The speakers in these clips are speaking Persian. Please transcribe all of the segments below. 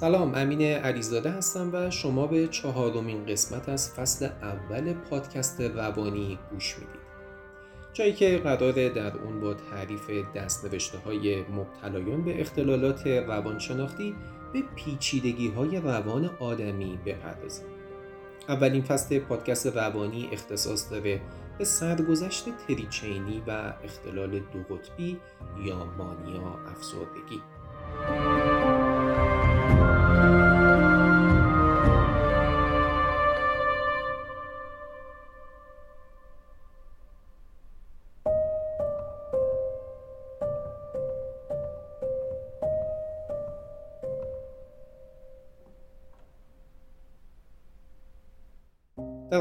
سلام امین علیزاده هستم و شما به چهارمین قسمت از فصل اول پادکست روانی گوش می‌دید. جایی که قراره در اون با تعریف دستنوشته های مبتلایان به اختلالات روانشناختی به پیچیدگی های روان آدمی بپردازیم. اولین فصل پادکست روانی اختصاص داره به سرگذشت تریچینی و اختلال دو قطبی یا مانیا افسردگی.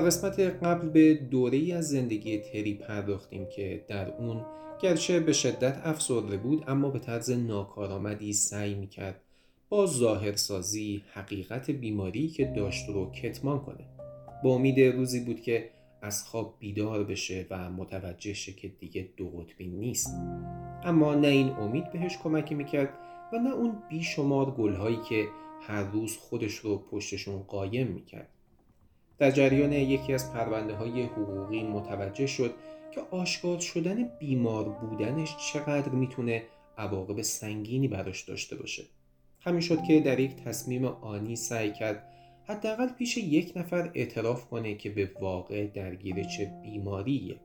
قسمت قبل به دوره از زندگی تری پرداختیم که در اون گرچه به شدت افسرده بود اما به طرز ناکارآمدی سعی می‌کرد با ظاهرسازی حقیقت بیماری که داشت رو کتمان کنه. با امید روزی بود که از خواب بیدار بشه و متوجه شه که دیگه دو قطبی نیست. اما نه این امید بهش کمکی می‌کرد و نه اون بیشمار گلهایی که هر روز خودش رو پشتشون قایم می‌کرد. در جریان یکی از پرونده های حقوقی متوجه شد که آشکار شدن بیمار بودنش چقدر می‌تونه عواقب سنگینی براش داشته باشه. همین شد که در یک تصمیم آنی سعی کرد حداقل پیش یک نفر اعتراف کنه که به واقع درگیر چه بیماریه.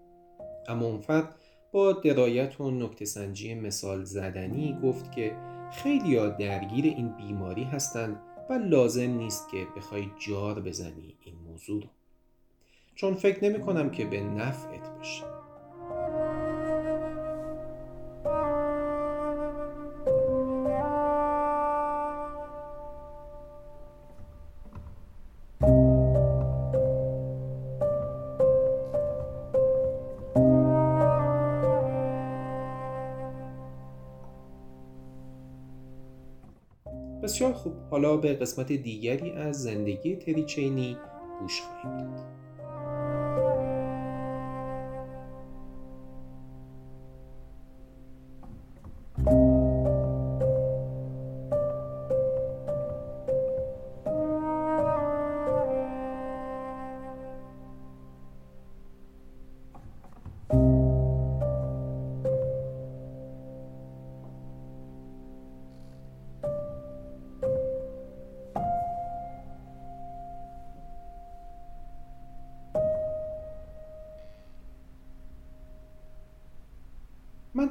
اما اون فرد با درایت و نکته سنجی مثال زدنی گفت که خیلی درگیر این بیماری هستند و لازم نیست که بخوای جار بزنی این موضوع. رو چون فکر نمی کنم که به نفعت باشه بسیار خوب. حالا به قسمت دیگری از زندگی تریچینی گوش خواهیم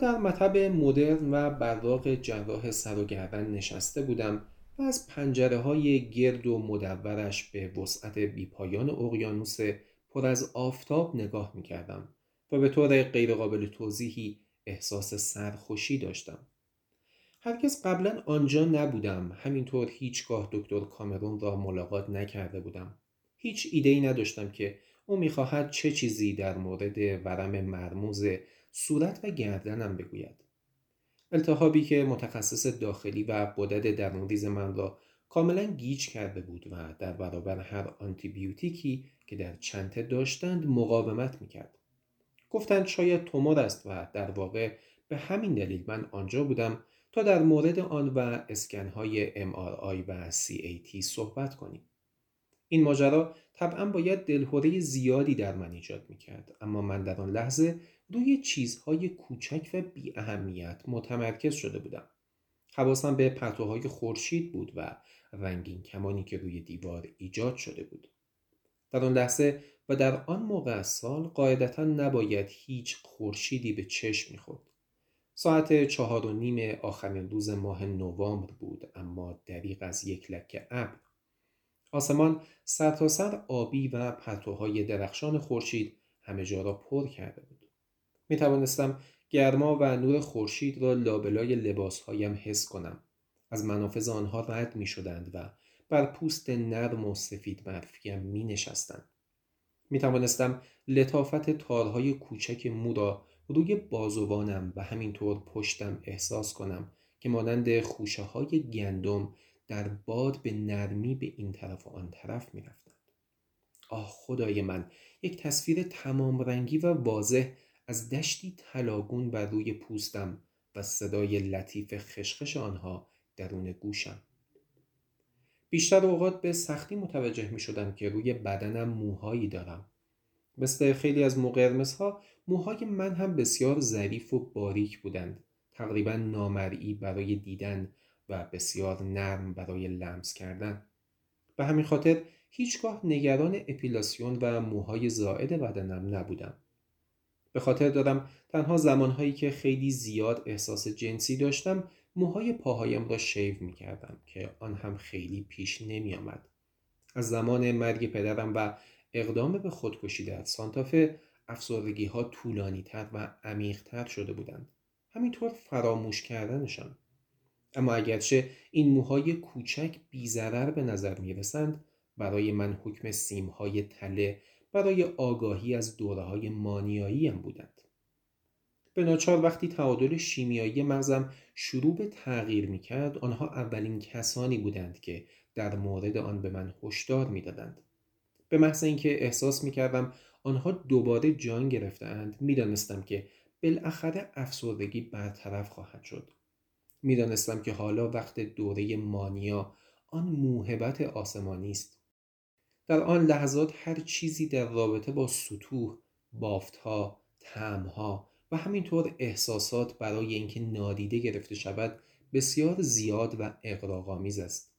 در مطب مدرن و براق جراح سر و گردن نشسته بودم و از پنجره های گرد و مدورش به وسعت بیپایان اقیانوس پر از آفتاب نگاه می کردم و به طور غیرقابل توضیحی احساس سرخوشی داشتم. هرگز قبلا آنجا نبودم همینطور هیچگاه دکتر کامرون را ملاقات نکرده بودم. هیچ ایده ای نداشتم که او می‌خواهد چه چیزی در مورد ورم مرموز صورت و گردنم بگوید. التهابی که متخصص داخلی و قدرت درونریز من را کاملا گیج کرده بود و در برابر هر آنتیبیوتیکی که در چنته داشتند مقاومت می‌کرد. گفتند شاید تومور است و در واقع به همین دلیل من آنجا بودم تا در مورد آن و اسکنهای MRI و CAT صحبت کنیم. این ماجرا طبعا باید دلهوره زیادی در من ایجاد می‌کرد اما من در آن لحظه روی چیزهای کوچک و بی اهمیت متمرکز شده بودم. حواسم به پرتوهای خورشید بود و رنگین کمانی که روی دیوار ایجاد شده بود. در آن لحظه و در آن موقع سال قاعدتا نباید هیچ خورشیدی به چشم می‌خورد. ساعت چهار و نیم آخرین روز ماه نوامبر بود اما دریق از یک لکه ابر. آسمان سرتاسر سر آبی و پرتوهای درخشان خورشید همه جا را پر کرده بود. می توانستم گرما و نور خورشید را لابلای لباسهایم حس کنم. از منافذ آنها رد می شدند و بر پوست نرم و سفید برفیم می نشستند. می توانستم لطافت تارهای کوچک مو را روی بازوانم و همینطور پشتم احساس کنم که مانند خوشه های گندم در باد به نرمی به این طرف و آن طرف می رفتند. آه خدای من یک تصویر تمام رنگی و واضح از دشتی طلاگون بر روی پوستم و صدای لطیف خشخش آنها درون گوشم بیشتر اوقات به سختی متوجه می شدم که روی بدنم موهایی دارم. مثل خیلی از ها موهای من هم بسیار ظریف و باریک بودند. تقریبا نامرئی برای دیدن و بسیار نرم برای لمس کردن. به همین خاطر هیچگاه نگران اپیلاسیون و موهای زائد بدنم نبودم. به خاطر دارم تنها زمانهایی که خیلی زیاد احساس جنسی داشتم موهای پاهایم را شیو می کردم که آن هم خیلی پیش نمی آمد. از زمان مرگ پدرم و اقدام به خودکشی در سانتافه افسردگی ها طولانی تر و عمیق تر شده بودند. همینطور فراموش کردنشان. اما اگرچه این موهای کوچک بیزرر به نظر می رسند برای من حکم سیمهای تله برای آگاهی از دوره های مانیایی هم بودند. به ناچار وقتی تعادل شیمیایی مغزم شروع به تغییر می کرد آنها اولین کسانی بودند که در مورد آن به من هشدار می‌دادند. به محض اینکه احساس می کردم آنها دوباره جان گرفتهاند می‌دانستم که بالاخره افسردگی برطرف خواهد شد. می‌دانستم که حالا وقت دوره مانیا آن موهبت آسمانی است در آن لحظات هر چیزی در رابطه با سطوح، بافتها، تعمها و همینطور احساسات برای اینکه نادیده گرفته شود بسیار زیاد و اقراق‌آمیز است.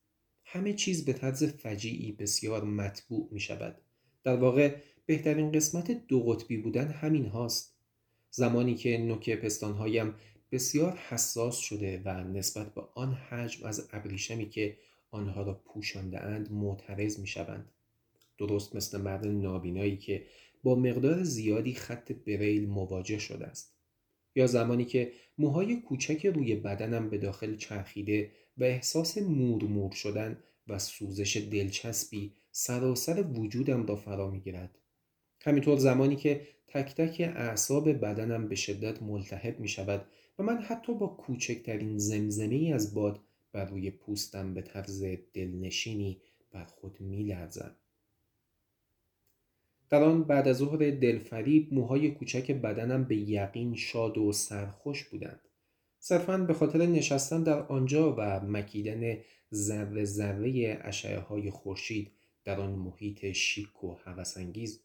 همه چیز به طرز فجیعی بسیار مطبوع می شود. در واقع بهترین قسمت دو قطبی بودن همین هاست. زمانی که نوک پستانهایم بسیار حساس شده و نسبت به آن حجم از ابریشمی که آنها را پوشانده اند معترض می شوند. درست مثل مرد نابینایی که با مقدار زیادی خط بریل مواجه شده است یا زمانی که موهای کوچک روی بدنم به داخل چرخیده و احساس مورمور شدن و سوزش دلچسبی سراسر وجودم را فرا می‌گیرد همینطور زمانی که تک تک اعصاب بدنم به شدت ملتهب می شود و من حتی با کوچکترین زمزمه از باد بر روی پوستم به طرز دلنشینی بر خود می لرزم. در آن بعد از ظهر دلفریب موهای کوچک بدنم به یقین شاد و سرخوش بودند. صرفا به خاطر نشستن در آنجا و مکیدن ذره ذره اشعه های خورشید در آن محیط شیک و هوسانگیز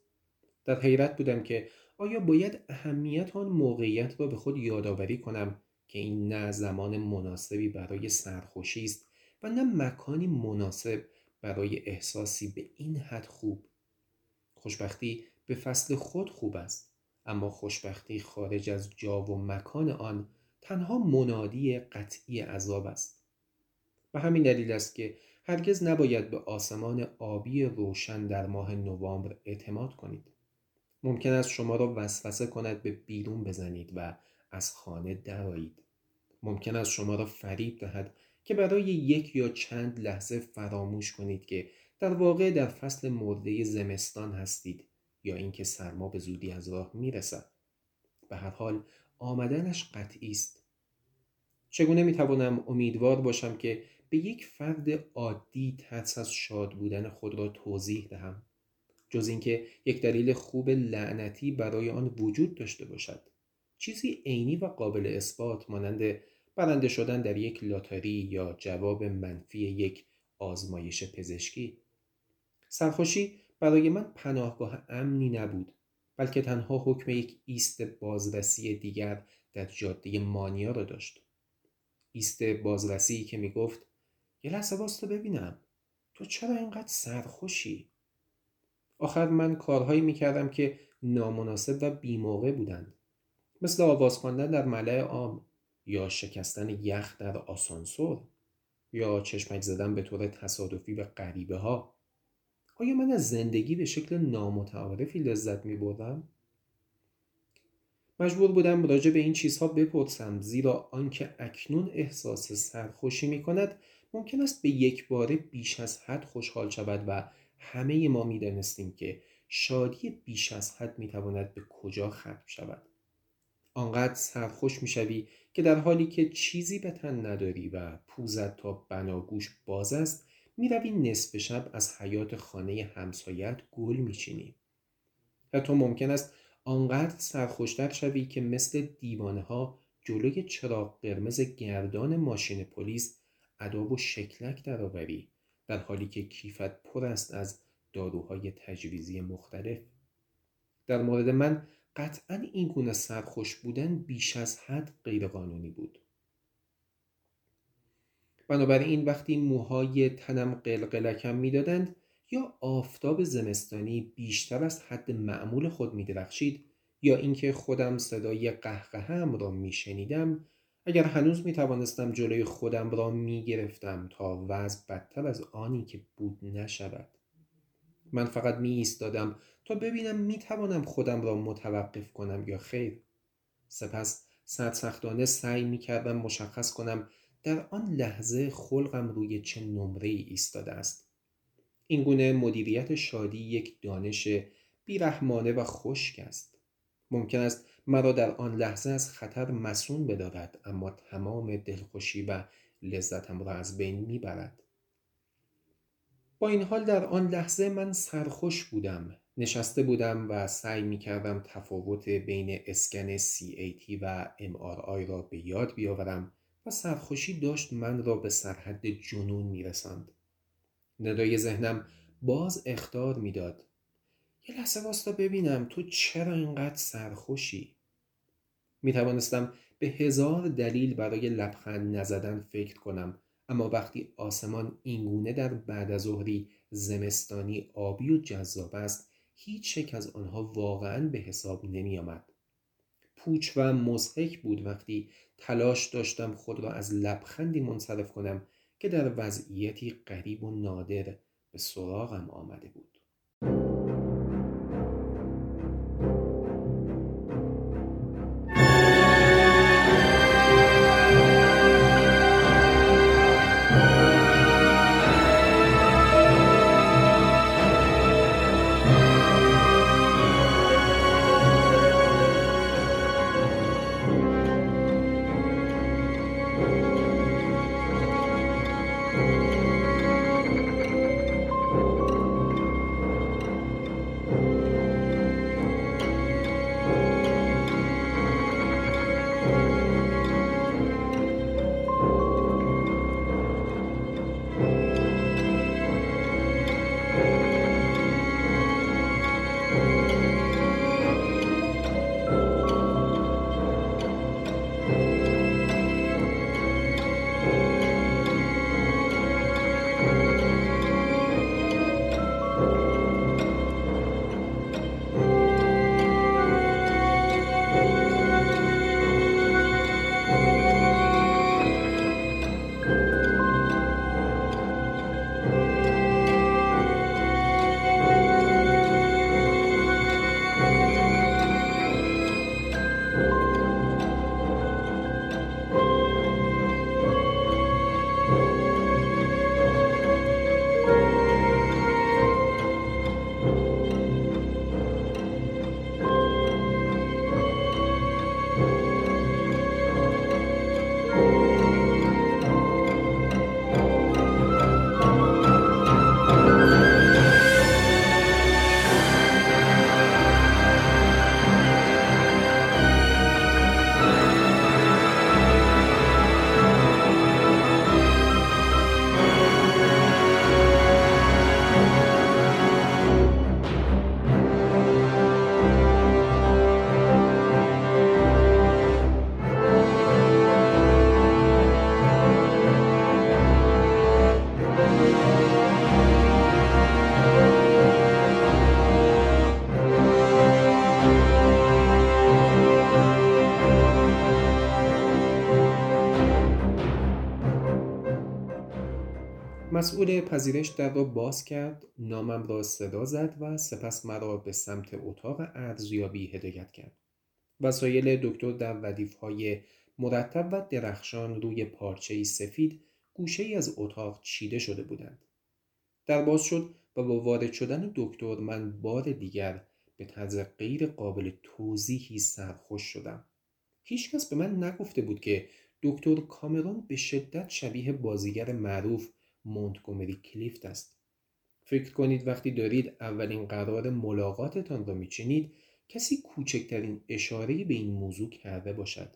در حیرت بودم که آیا باید اهمیت آن موقعیت را به خود یادآوری کنم که این نه زمان مناسبی برای سرخوشی است و نه مکانی مناسب برای احساسی به این حد خوب خوشبختی به فصل خود خوب است. اما خوشبختی خارج از جا و مکان آن تنها منادی قطعی عذاب است. و همین دلیل است که هرگز نباید به آسمان آبی روشن در ماه نوامبر اعتماد کنید. ممکن است شما را وسوسه کند به بیرون بزنید و از خانه درایید ممکن است شما را فریب دهد که برای یک یا چند لحظه فراموش کنید که در واقع در فصل مرده زمستان هستید یا اینکه سرما به زودی از راه می‌رسد. به هر حال آمدنش قطعی است. چگونه می‌توانم امیدوار باشم که به یک فرد عادی ترس از شاد بودن خود را توضیح دهم؟ جز اینکه یک دلیل خوب لعنتی برای آن وجود داشته باشد. چیزی عینی و قابل اثبات مانند برنده شدن در یک لاتاری یا جواب منفی یک آزمایش پزشکی. سرخوشی برای من پناهگاه امنی نبود بلکه تنها حکم یک ایست بازرسی دیگر در جاده مانیا را داشت. ایست بازرسی که می گفت یه لحظه واسطه ببینم تو چرا اینقدر سرخوشی؟ آخر من کارهایی می کردم که نامناسب و بیموقع بودند. مثل آواز خواندن در ملع عام یا شکستن یخ در آسانسور یا چشمک زدن به طور تصادفی به غریبه ها آیا من از زندگی به شکل نامتعارفی لذت می بردم؟ مجبور بودم راجع به این چیزها بپرسم زیرا آنکه اکنون احساس سرخوشی می کند ممکن است به یک باره بیش از حد خوشحال شود و همه ما می دانستیم که شادی بیش از حد می تواند به کجا ختم شود. آنقدر سرخوش می شوی که در حالی که چیزی به تن نداری و پوزت تا بناگوش باز است می‌روی نصف شب از حیات خانه همسایت گل میچینی حتی ممکن است آنقدر سرخوشتر شوی که مثل دیوانه ها جلوی چراغ قرمز گردان ماشین پلیس اداب و شکلک درآوری در حالی که کیفت پر است از داروهای تجویزی مختلف. در مورد من قطعا این گونه سرخوش بودن بیش از حد غیرقانونی بود. بنابراین وقتی موهای تنم قلقلکم می‌دادند یا آفتاب زمستانی بیشتر از حد معمول خود میدرخشید یا اینکه خودم صدای قهقهم را میشنیدم اگر هنوز می توانستم جلوی خودم را می گرفتم تا وضع بدتر از آنی که بود نشود. من فقط می ایستادم تا ببینم می توانم خودم را متوقف کنم یا خیر. سپس سرسختانه سعی می کردم مشخص کنم در آن لحظه خلقم روی چه نمره ای ایستاده است. این گونه مدیریت شادی یک دانش بیرحمانه و خشک است. ممکن است مرا در آن لحظه از خطر مسون بدارد اما تمام دلخوشی و لذتم را از بین می‌برد. با این حال در آن لحظه من سرخوش بودم. نشسته بودم و سعی می کردم تفاوت بین اسکن CAT و MRI را به یاد بیاورم. و سرخوشی داشت من را به سرحد جنون می رسند. ندای ذهنم باز اختار می‌داد یه لحظه واستا ببینم تو چرا اینقدر سرخوشی می توانستم به هزار دلیل برای لبخند نزدن فکر کنم اما وقتی آسمان اینگونه در بعد از ظهری زمستانی آبی و جذاب است هیچ شک از آنها واقعا به حساب نمی آمد. پوچ و مزهک بود وقتی تلاش داشتم خود را از لبخندی منصرف کنم که در وضعیتی غریب و نادر به سراغم آمده بود. مسئول پذیرش در را باز کرد نامم را صدا زد و سپس مرا به سمت اتاق ارزیابی هدایت کرد. وسایل دکتر در های مرتب و درخشان روی پارچه سفید گوشه از اتاق چیده شده بودند. در باز شد و با وارد شدن دکتر من بار دیگر به طرز غیر قابل توضیحی سرخوش شدم. هیچکس به من نگفته بود که دکتر کامرون به شدت شبیه بازیگر معروف مونتگومری کلیفت است. فکر کنید وقتی دارید اولین قرار ملاقاتتان را میچینید کسی کوچکترین اشاره به این موضوع کرده باشد.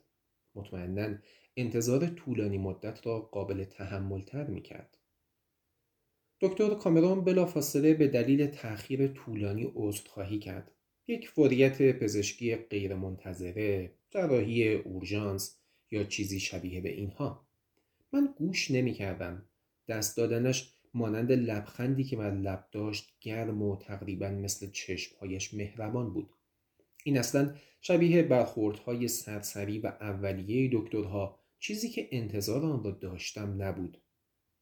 مطمئنا انتظار طولانی مدت را قابل تحملتر می‌کرد. دکتر کامرون بلافاصله به دلیل تأخیر طولانی عذرخواهی کرد. یک فوریت پزشکی غیرمنتظره جراحی اورژانس یا چیزی شبیه به اینها. من گوش نمی کردم دست دادنش مانند لبخندی که بر لب داشت گرم و تقریبا مثل چشمهایش مهربان بود. این اصلا شبیه برخوردهای سرسری و اولیه دکترها چیزی که انتظار آن را داشتم نبود.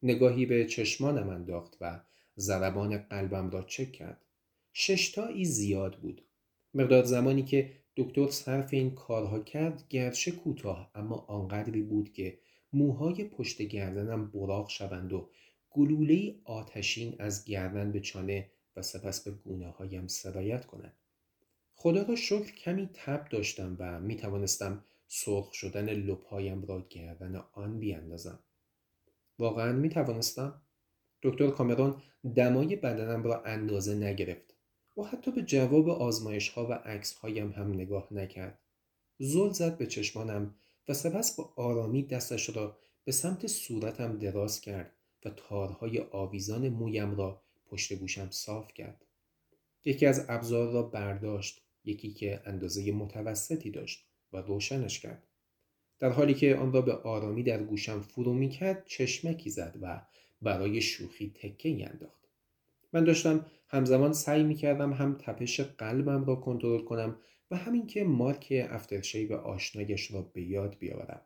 نگاهی به چشمانم انداخت و ضربان قلبم را چک کرد. ششتایی زیاد بود. مقدار زمانی که دکتر صرف این کارها کرد گرچه کوتاه اما آنقدری بود که موهای پشت گردنم براق شوند و گلوله آتشین از گردن به چانه و سپس به گونه هایم سرایت کنند. خدا را شکر کمی تب داشتم و می توانستم سرخ شدن لپایم را گردن آن بیاندازم. واقعا می توانستم؟ دکتر کامرون دمای بدنم را اندازه نگرفت و حتی به جواب آزمایش ها و عکس هایم هم نگاه نکرد. زل زد به چشمانم و سپس با آرامی دستش را به سمت صورتم دراز کرد و تارهای آویزان مویم را پشت گوشم صاف کرد. یکی از ابزار را برداشت یکی که اندازه متوسطی داشت و روشنش کرد. در حالی که آن را به آرامی در گوشم فرو می کرد چشمکی زد و برای شوخی تکه انداخت. من داشتم همزمان سعی می کردم هم تپش قلبم را کنترل کنم و همین که مارک افترشیب آشنایش را به یاد بیاورم.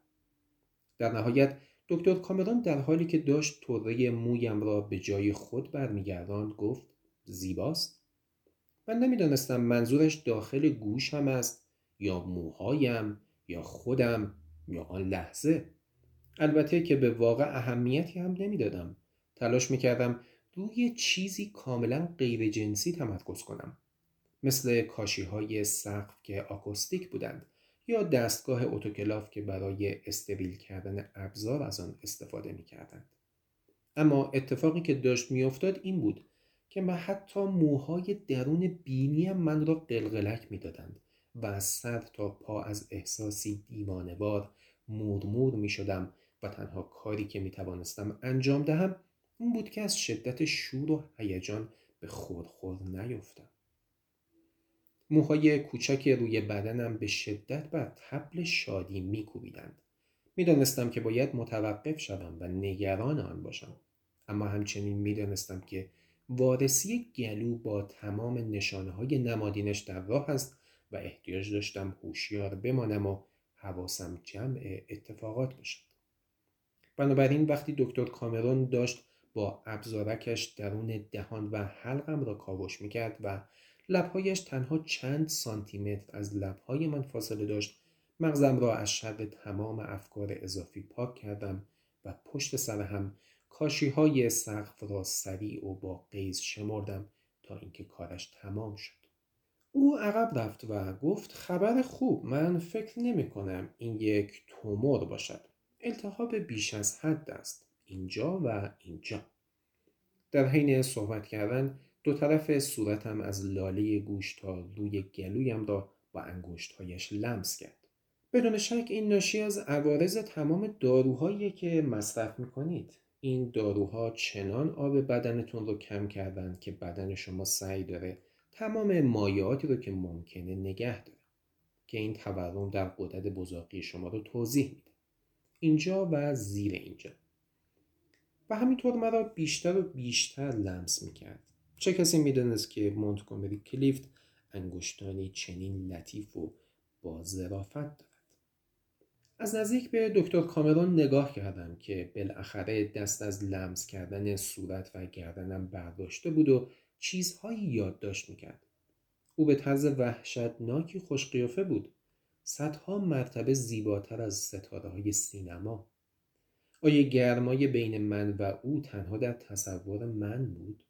در نهایت دکتر کامران در حالی که داشت طره مویم را به جای خود برمیگرداند گفت زیباست. من نمی‌دانستم منظورش داخل گوشم است یا موهایم یا خودم یا آن لحظه. البته که به واقع اهمیتی هم نمی‌دادم. تلاش می‌کردم روی چیزی کاملا غیر جنسی تمرکز کنم. مثل کاشی های سقف که آکوستیک بودند یا دستگاه اتوکلاف که برای استریل کردن ابزار از آن استفاده می کردند. اما اتفاقی که داشت میافتاد این بود که من حتی موهای درون بینیم من را قلقلک می‌دادند و از سر تا پا از احساسی دیوانوار مورمور می شدم و تنها کاری که می توانستم انجام دهم این بود که از شدت شور و هیجان به خورخور نیفتم. موهای کوچک روی بدنم به شدت بر تبل شادی میکوبیدند. می‌دانستم که باید متوقف شوم و نگران آن باشم. اما همچنین می‌دانستم که وارسی گلو با تمام نشانه های نمادینش در راه است و احتیاج داشتم هوشیار بمانم و حواسم جمع اتفاقات باشد. بنابراین وقتی دکتر کامرون داشت با ابزارکش درون دهان و حلقم را کاوش می‌کرد و لبهایش تنها چند سانتیمتر از لبهای من فاصله داشت. مغزم را از شر تمام افکار اضافی پاک کردم و پشت سر هم کاشی های سقف را سریع و با قیز شمردم تا اینکه کارش تمام شد. او عقب رفت و گفت خبر خوب من فکر نمی کنم این یک تومور باشد. التهاب بیش از حد است. اینجا و اینجا. در حین صحبت کردن دو طرف صورتم از لاله گوش تا روی گلویم را با انگشتهایش لمس کرد. بدون شک این ناشی از عوارض تمام داروهایی که مصرف می‌کنید این داروها چنان آب بدنتون رو کم کردن که بدن شما سعی داره تمام مایعاتی رو که ممکنه نگه داره که این تورم در قدرت بزاقی شما رو توضیح میده. اینجا و زیر اینجا. و همینطور مرا بیشتر و بیشتر لمس می‌کرد. چه کسی می‌دانست که مونتگومری کلیفت انگشتانی چنین لطیف و با ظرافت دارد؟ از نزدیک به دکتر کامرون نگاه کردم که بالاخره دست از لمس کردن صورت و گردنم برداشته بود و چیزهایی یادداشت می‌کرد. او به طرز وحشتناکی خوشقیافه بود. صدها مرتبه زیباتر از ستاره های سینما. آیا گرمای بین من و او تنها در تصور من بود؟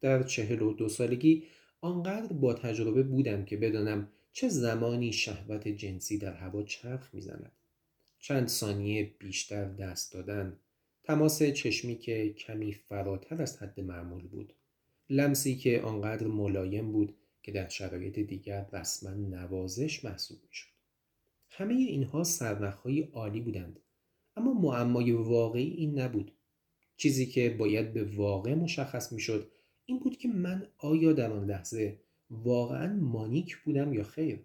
در چهل و دو سالگی آنقدر با تجربه بودم که بدانم چه زمانی شهوت جنسی در هوا چرخ می‌زند. چند ثانیه بیشتر دست دادن تماس چشمی که کمی فراتر از حد معمول بود. لمسی که آنقدر ملایم بود که در شرایط دیگر رسما نوازش محسوب می‌شد. همه اینها سرنخهای عالی بودند اما معمای واقعی این نبود. چیزی که باید به واقع مشخص می‌شد این بود که من آیا در آن لحظه واقعا مانیک بودم یا خیر؟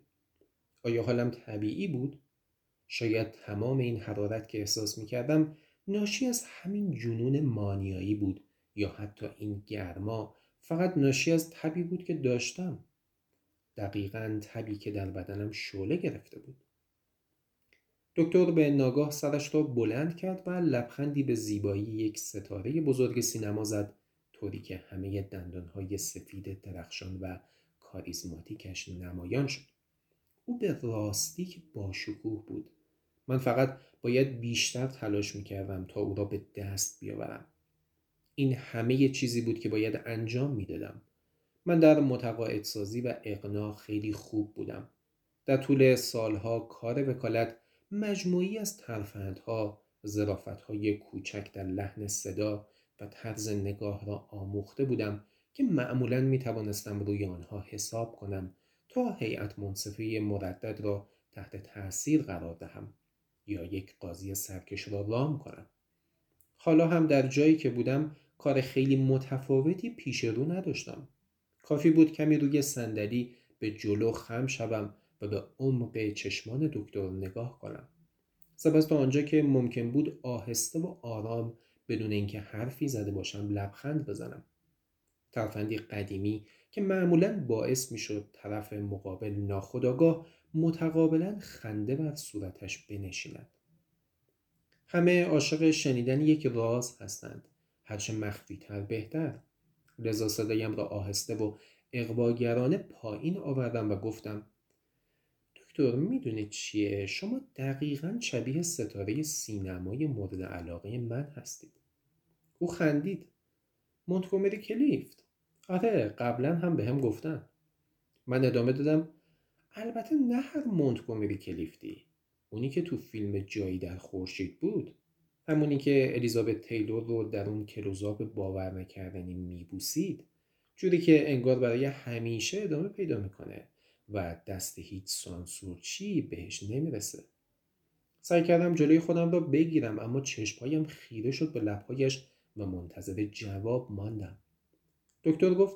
آیا حالم طبیعی بود؟ شاید تمام این حرارت که احساس می کردم ناشی از همین جنون مانیایی بود یا حتی این گرما فقط ناشی از تبی بود که داشتم. دقیقا تبی که در بدنم شعله گرفته بود. دکتر به ناگاه سرش را بلند کرد و لبخندی به زیبایی یک ستاره بزرگ سینما زد طوری که همه دندانهای سفید درخشان و کاریزماتیکش نمایان شد. او به راستی باشکوه بود. من فقط باید بیشتر تلاش می‌کردم تا او را به دست بیاورم. این همه چیزی بود که باید انجام می‌دادم. من در متقاعدسازی و اقناع خیلی خوب بودم. در طول سالها کار وکالت مجموعی از ترفندها زرافتهای کوچک در لحن صدا طرز نگاه را آموخته بودم که معمولا می توانستم روی آنها حساب کنم تا هیئت منصفه مردد را تحت تاثیر قرار دهم یا یک قاضی سرکش را رام کنم. حالا هم در جایی که بودم کار خیلی متفاوتی پیش رو نداشتم. کافی بود کمی روی صندلی به جلو خم شوم و به عمق چشمان دکتر نگاه کنم. سپس تا آنجا که ممکن بود آهسته و آرام بدون اینکه حرفی زده باشم لبخند بزنم. ترفندی قدیمی که معمولا باعث می‌شد طرف مقابل ناخداگاه متقابلا خنده بر صورتش بنشیند. همه عاشق شنیدن یک راز هستند. هرچه مخفی تر بهتر. لذا صدایم را آهسته و اقواگرانه پایین آوردم و گفتم دکتر می‌دونید چیه؟ شما دقیقا شبیه ستاره سینمای مورد علاقه من هستید. او خندید. مونتگومری کلیفت. آره قبلا هم به هم گفتن. من ادامه دادم. البته نه هر مونتگومری کلیفتی. اونی که تو فیلم جایی در خورشید بود. همونی که الیزابت تیلور رو در اون کلوزاپ باور نکردنی میبوسید. جوری که انگار برای همیشه ادامه پیدا می‌کنه. و دست هیچ سانسورچی بهش نمی‌رسه. سعی کردم جلوی خودم را بگیرم اما چشمهایم خیره شد به لبهایش و منتظر جواب ماندم. دکتر گفت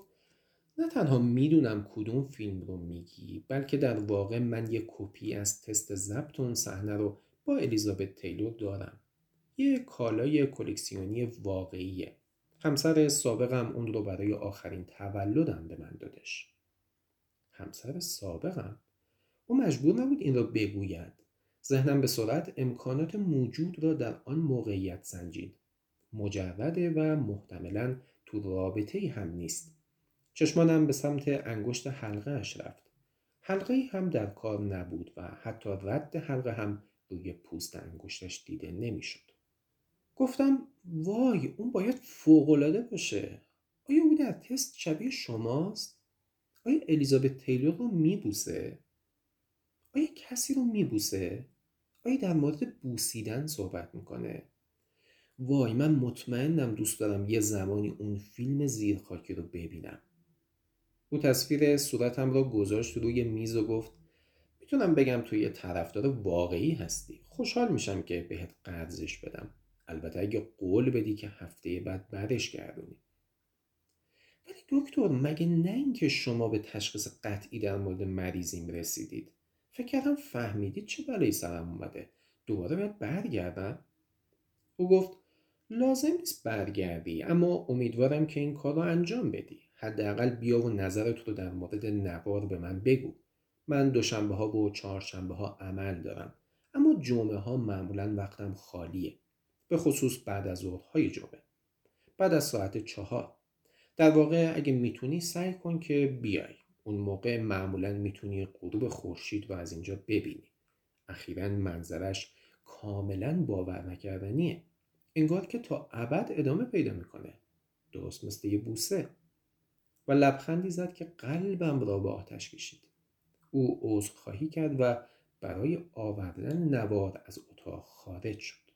نه تنها می‌دونم کدوم فیلم رو میگی بلکه در واقع من یک کپی از تست ضبط اون صحنه رو با الیزابت تیلور دارم. یه کالای کلکسیونی واقعیه. همسر سابقم اون رو برای آخرین تولدم به من دادش. همسر سابقم. او مجبور نبود این را بگوید. ذهنم به سرعت امکانات موجود را در آن موقعیت سنجید. مجرده و محتملا تو رابطه هم نیست. چشمانم به سمت انگشت حلقه اش رفت. حلقه هم در کار نبود و حتی رد حلقه هم روی پوست انگشتش دیده نمی‌شد. گفتم وای اون باید فوقالعاده باشه. آیا او در تست شبیه شماست؟ آیا الیزابت تیلور رو میبوسه؟ آیا کسی رو میبوسه؟ آیا در مورد بوسیدن صحبت می‌کنه؟ وای من مطمئنم دوست دارم یه زمانی اون فیلم زیرخاکی رو ببینم. او تصویر صورتم را گذاشت روی میز و گفت می‌تونم بگم توی یه طرفدار واقعی هستی. خوشحال میشم که بهت قرضش بدم. البته اگه قول بدی که هفته بعد بعدش گردونی. ولی دکتر مگه نه اینکه شما به تشخیص قطعی در مورد مریضیم رسیدید؟ فکر کردم فهمیدید چه بلایی سرم اومده. دوباره باید برگردم؟ او گفت لازم نیست برگردی اما امیدوارم که این کار رو انجام بدی. حداقل بیا و نظرت رو در مورد نوار به من بگو. من دوشنبه ها و چهارشنبه ها عمل دارم اما جمعه ها معمولا وقتم خالیه. به خصوص بعد از ظهرهای جمعه. بعد از ساعت چهار در واقع اگه می‌تونی سعی کن که بیای. اون موقع معمولا می‌تونی غروب خورشید رو از اینجا ببینی. اخیرا منظرش کاملا باور نکردنیه. انگار که تا ابد ادامه پیدا می‌کنه. درست مثل یه بوسه. و لبخندی زد که قلبم را به آتش کشید. او عذرخواهی کرد و برای آوردن نوار از اتاق خارج شد.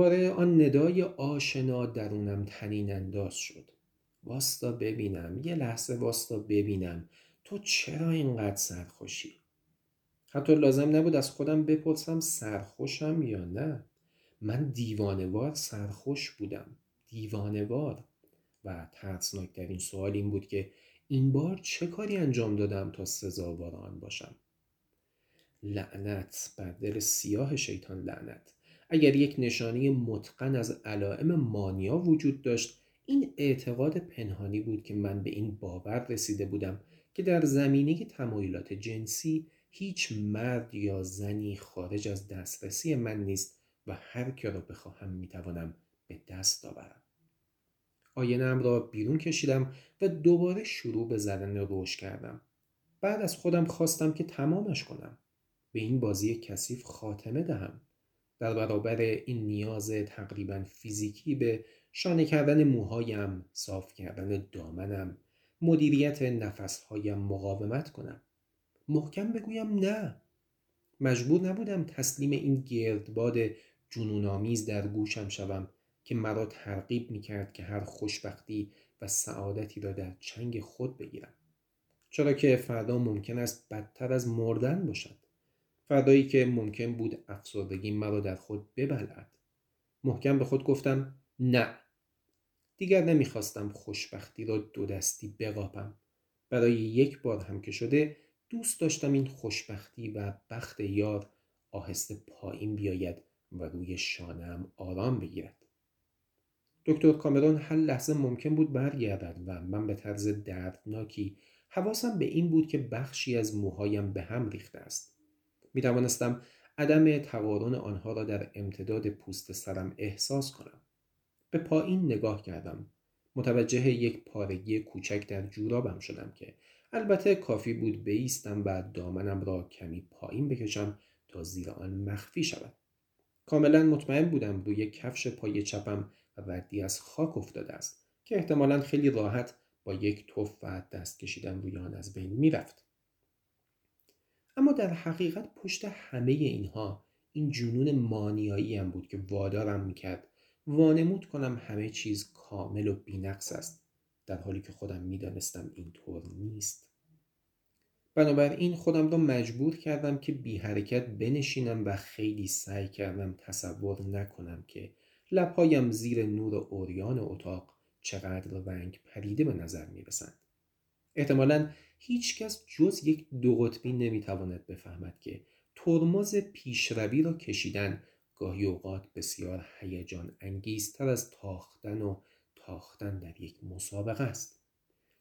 دوباره آن ندای آشنا درونم تنین انداز شد. واستا ببینم یه لحظه واستا ببینم تو چرا اینقدر سرخوشی؟ حتی لازم نبود از خودم بپرسم سرخوشم یا نه. من دیوانوار سرخوش بودم دیوانوار. و ترسناکترین سوال این بود که این بار چه کاری انجام دادم تا سزاوار آن باشم؟ لعنت بر دل سیاه شیطان لعنت. اگر یک نشانه متقن از علائم مانیا وجود داشت این اعتقاد پنهانی بود که من به این باور رسیده بودم که در زمینه تمایلات جنسی هیچ مرد یا زنی خارج از دسترسی من نیست و هر که را بخواهم می‌توانم به دست آورم. آینم را بیرون کشیدم و دوباره شروع به زدن روش کردم. بعد از خودم خواستم که تمامش کنم. به این بازی کثیف خاتمه دهم. در برابر این نیاز تقریبا فیزیکی به شانه کردن موهایم صاف کردن دامنم مدیریت نفسهایم مقاومت کنم. محکم بگویم نه. مجبور نبودم تسلیم این گردباد جنونآمیز در گوشم شوم که مرا ترغیب می‌کرد که هر خوشبختی و سعادتی را در چنگ خود بگیرم. چرا که فردا ممکن است بدتر از مردن باشد. فردایی که ممکن بود افسردگی مرا در خود ببلعد. محکم به خود گفتم نه. دیگر نمی‌خواستم خوشبختی را دو دستی بقاپم. برای یک بار هم که شده دوست داشتم این خوشبختی و بخت یار آهسته پایین بیاید و روی شانم آرام بگیرد. دکتر کامرون هر لحظه ممکن بود برگردد و من به طرز دردناکی حواسم به این بود که بخشی از موهایم به هم ریخته است. می توانستم عدم تقارن آنها را در امتداد پوست سرم احساس کنم. به پایین نگاه کردم. متوجه یک پارگی کوچک در جورابم شدم که البته کافی بود بیستم و دامنم را کمی پایین بکشم تا زیر آن مخفی شود. کاملا مطمئن بودم روی کفش پای چپم ردی از خاک افتاده است که احتمالا خیلی راحت با یک توف و دست کشیدن روی آن از بین می‌رفت. اما در حقیقت پشت همه اینها این جنون مانیایی هم بود که وادارم می‌کرد. وانمود کنم همه چیز کامل و بینقص است. در حالی که خودم می‌دانستم اینطور نیست. بنابراین خودم را مجبور کردم که بی حرکت بنشینم و خیلی سعی کردم تصور نکنم که لبهایم زیر نور اوریان اتاق چقدر رنگ پریده به نظر می رسند. احتمالا هیچکس جز یک دو قطبی نمی‌تواند بفهمد که ترمز پیشروی را کشیدن گاهی اوقات بسیار هیجان انگیزتر از تاختن و تاختن در یک مسابقه است.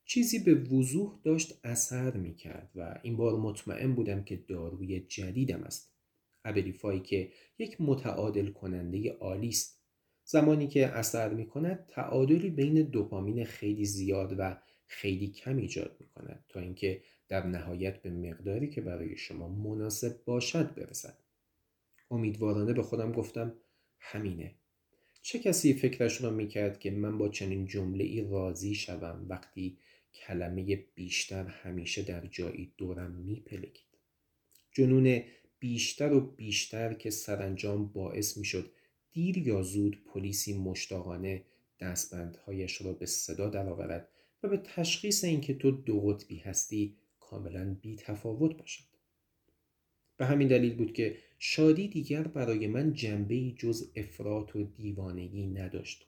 چیزی به وضوح داشت اثر می کرد و این بار مطمئن بودم که داروی جدیدم است. ابلیفایی که یک متعادل کننده عالی است. زمانی که اثر می کند تعادلی بین دوپامین خیلی زیاد و خیلی کم ایجاد می کند تا اینکه در نهایت به مقداری که برای شما مناسب باشد برسد. امیدوارانه به خودم گفتم همینه. چه کسی فکرش را می‌کرد که من با چنین جمله ای راضی شوم وقتی کلمه بیشتر همیشه در جایی دورم میپلکید؟ جنون بیشتر و بیشتر که سرانجام باعث می‌شد دیر یا زود پلیسی مشتاقانه دستبندهایش را به صدا درآورد و به تشخیص اینکه تو دو قطبی هستی کاملا بی تفاوت باشد. به همین دلیل بود که شادی دیگر برای من جنبه جز افراط و دیوانگی نداشت.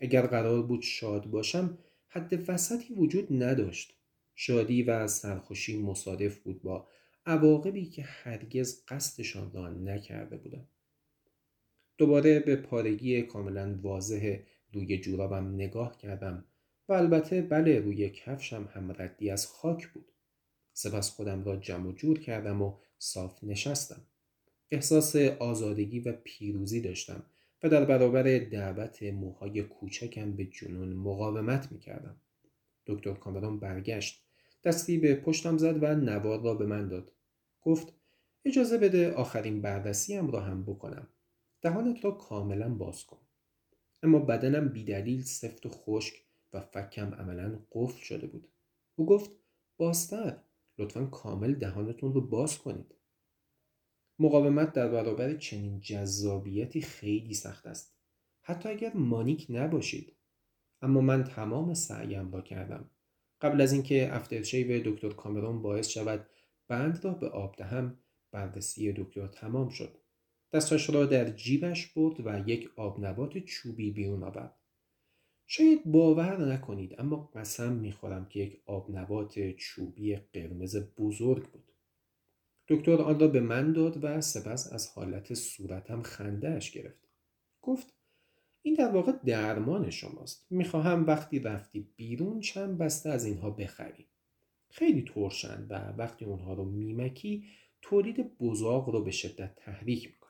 اگر قرار بود شاد باشم حد وسطی وجود نداشت. شادی و سرخوشی مصادف بود با عواقبی که هرگز قصدشان را نکرده بودم. دوباره به پارگی کاملا واضح روی جورابم نگاه کردم و البته بله روی کفشم هم ردی از خاک بود. سپس خودم را جمع و جور کردم و صاف نشستم. احساس آزادگی و پیروزی داشتم و در برابر دعوت موهای کوچکم به جنون مقاومت می کردم. دکتر کامرون برگشت دستی به پشتم زد و نوار را به من داد. گفت اجازه بده آخرین بردسیم را هم بکنم. دهانت را کاملا باز کن. اما بدنم بیدلیل سفت و خشک فکم عملا قفل شده بود. او گفت بازتر لطفا کامل دهانتون رو باز کنید. مقاومت در برابر چنین جذابیتی خیلی سخت است. حتی اگر مانیک نباشید. اما من تمام سعیم را کردم. قبل از اینکه افترشیو دکتر کامرون باعث شود بند را به آب دهم بررسی دکتر تمام شد. دستش را در جیبش برد و یک آبنبات چوبی بیرون آورد. شاید باور نکنید اما قسم می‌خورم که یک آبنبات چوبی قرمز بزرگ بود. دکتر آن را به من داد و سپس از حالت صورتم خندهاش گرفت. گفت این در واقع درمان شماست. می‌خواهم وقتی رفتی بیرون چند بسته از اینها بخری. خیلی ترشند و وقتی اونها رو میمکی تولید بزاق رو به شدت تحریک می‌کنن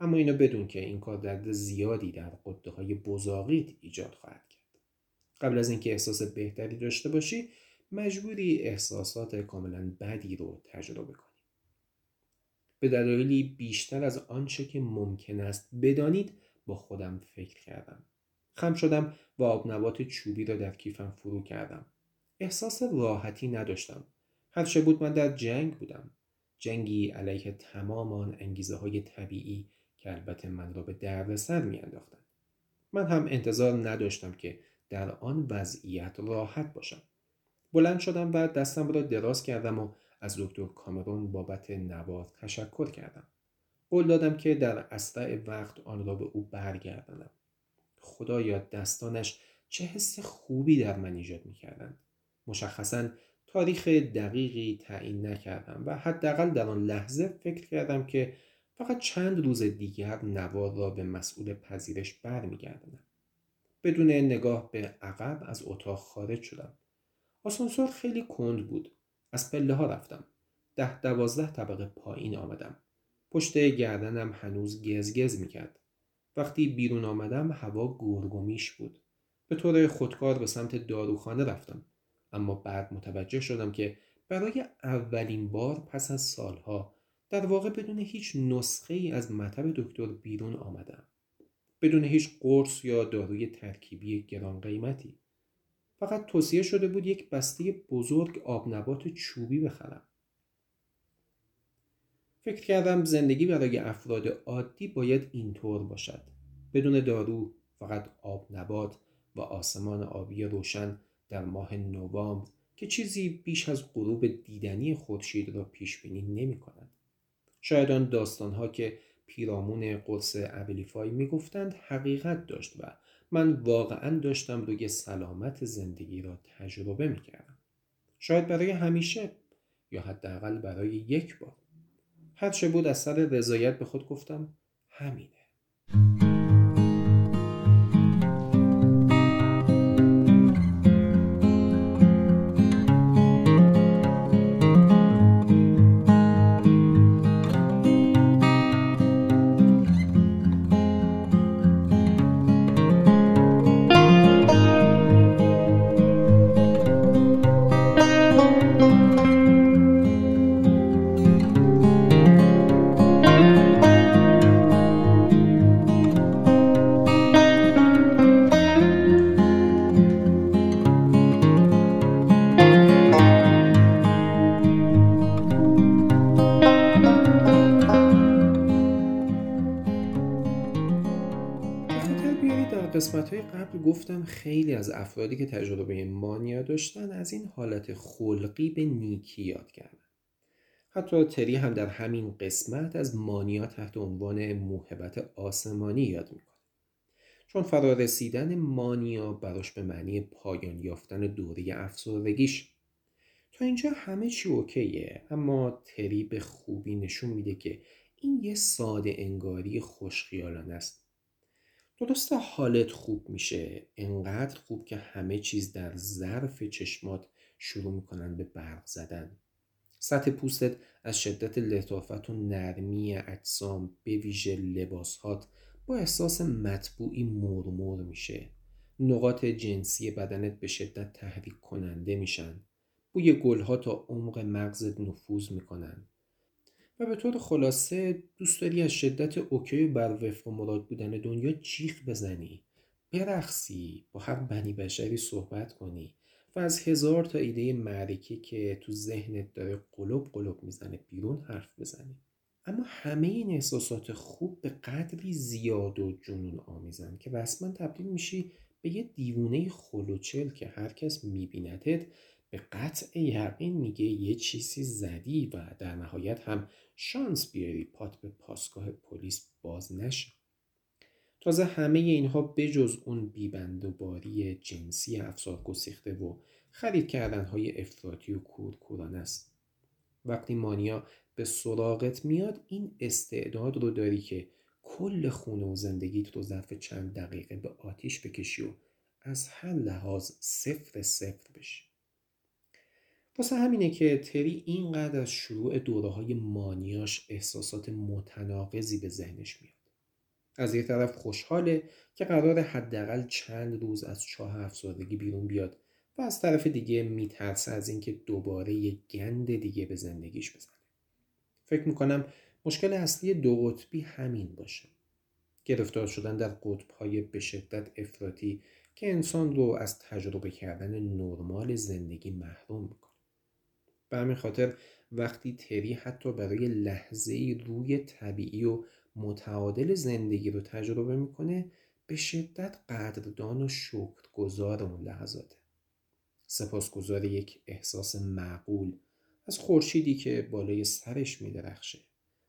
اما اینو بدون که این کار درد زیادی در قده های بزاقیت ایجاد خواهد کرد. قبل از اینکه احساس بهتری داشته باشی مجبوری احساسات کاملا بدی رو تجربه کنی. به دلایلی بیشتر از آنچه که ممکن است بدانید با خودم فکر کردم. خم شدم و آبنبات چوبی را در کیفم فرو کردم. احساس راحتی نداشتم. هرچه بود من در جنگ بودم. جنگی علیه تمام آن انگیزه های طبیعی که البته من را به دردسر میانداختند من هم انتظار نداشتم که در آن وضعیت راحت باشم. بلند شدم و دستم را دراز کردم و از دکتر کامرون بابت نوار تشکر کردم. قول دادم که در اسرع وقت آن را به او برگردانم. خدایا دستانش چه حس خوبی در من ایجاد می‌کردند. مشخصا تاریخ دقیقی تعیین نکردم و حداقل در آن لحظه فکر کردم که فقط چند روز دیگر نوار را به مسئول پذیرش برمیگردانم. بدون نگاه به عقب از اتاق خارج شدم. آسانسور خیلی کند بود. از پله ها رفتم. ده دوازده طبقه پایین آمدم. پشت گردنم هنوز گزگز می‌کرد. وقتی بیرون آمدم هوا گرگومیش بود. به طور خودکار به سمت داروخانه رفتم. اما بعد متوجه شدم که برای اولین بار پس از سالها در واقع بدون هیچ نسخه ای از مطب دکتر بیرون آمدم. بدون هیچ قرص یا داروی ترکیبی گران قیمتی. فقط توصیه شده بود یک بسته بزرگ آبنبات چوبی بخرم. فکر کردم زندگی برای افراد عادی باید اینطور باشد. بدون دارو فقط آب نبات و آسمان آبی روشن در ماه نوامبر که چیزی بیش از غروب دیدنی خورشید را پیش بینی نمی کند. شاید آن داستان ها که پیرامون قرص ابلیفای می گفتند حقیقت داشت و من واقعا داشتم روی سلامت زندگی را تجربه می کردم. شاید برای همیشه یا حداقل برای یک بار. هرچه بود از سر رضایت به خود گفتم همینه. قبل گفتم خیلی از افرادی که تجربه مانیا داشتن از این حالت خلقی به نیکی یاد کردن. حتی تری هم در همین قسمت از مانیا تحت عنوان موهبت آسمانی یاد می‌کنه. چون فرارسیدن مانیا براش به معنی پایان یافتن دوره افسردگیش تا اینجا همه چی اوکیه اما تری به خوبی نشون میده که این یه ساده انگاری خوشخیالانه است درسته حالت خوب میشه. انقدر خوب که همه چیز در ظرف چشمات شروع می‌کنن به برق زدن. سطح پوستت از شدت لطافت و نرمی اجسام به ویژه لباسهات با احساس مطبوعی مرمور میشه. نقاط جنسی بدنت به شدت تحریک کننده میشن. بوی گلها تا عمق مغزت نفوذ می‌کنن. و به طور خلاصه دوست داری از شدت اوکی بر وفق و مراد بودن دنیا جیغ بزنی. برقصی با هر بنی بشری صحبت کنی و از هزار تا ایده معرکی که تو ذهنت داره قلوب قلوب می‌زنه بیرون حرف بزنی. اما همه این احساسات خوب به قدری زیاد و جنون آمیزن که رسما تبدیل میشی به یه دیوونه خلوچل که هر کس میبیندت به قطع یقین میگه یه چیزی زدی و در نهایت هم شانس بیاری پات به پاسگاه پلیس باز نشه تازه همه اینها بجز اون بیبند و جنسی افسار گسیخته و خرید کردن های افراطی و کورکورانه است. وقتی مانیا به سراغت میاد این استعداد رو داری که کل خونه و زندگیت رو ظرف چند دقیقه به آتیش بکشی و از هر لحاظ صفر صفر بشی. واسه همینه که تری اینقدر از شروع دوره های مانیاش احساسات متناقضی به ذهنش میاد. از یه طرف خوشحاله که قرار حداقل چند روز از چاه افسردگی بیرون بیاد و از طرف دیگه میترسه از اینکه دوباره یه گند دیگه به زندگیش بزنه. فکر می‌کنم مشکل اصلی دو قطبی همین باشه. گرفتار شدن در قطبهای به شدت افراطی که انسان رو از تجربه کردن نرمال زندگی محروم می‌کنه. به همین خاطر وقتی تری حتی برای لحظه روی طبیعی و متعادل زندگی رو تجربه می‌کنه به شدت قدردان و شکرگزار اون لحظاته. سپاسگزار یک احساس معقول از خورشیدی که بالای سرش میدرخشه.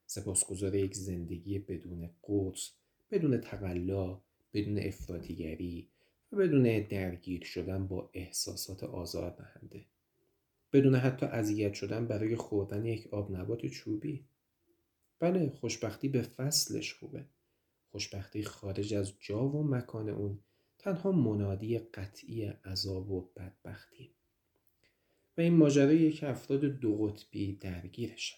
سپاسگزار یک زندگی بدون قدس بدون تقلا بدون افراطیگری و بدون درگیر شدن با احساسات آزار دهنده بدون حتی اذیت شدن برای خوردن یک آب نبات چوبی. بله خوشبختی به فصلش خوبه. خوشبختی خارج از جا و مکان اون. تنها منادی قطعی عذاب و بدبختی. و این ماجرایی که افراد دو قطبی درگیرشن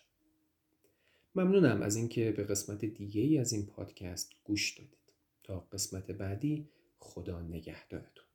ممنونم از اینکه به قسمت دیگه ای از این پادکست گوش دادید. تا قسمت بعدی خدا نگهدارتون.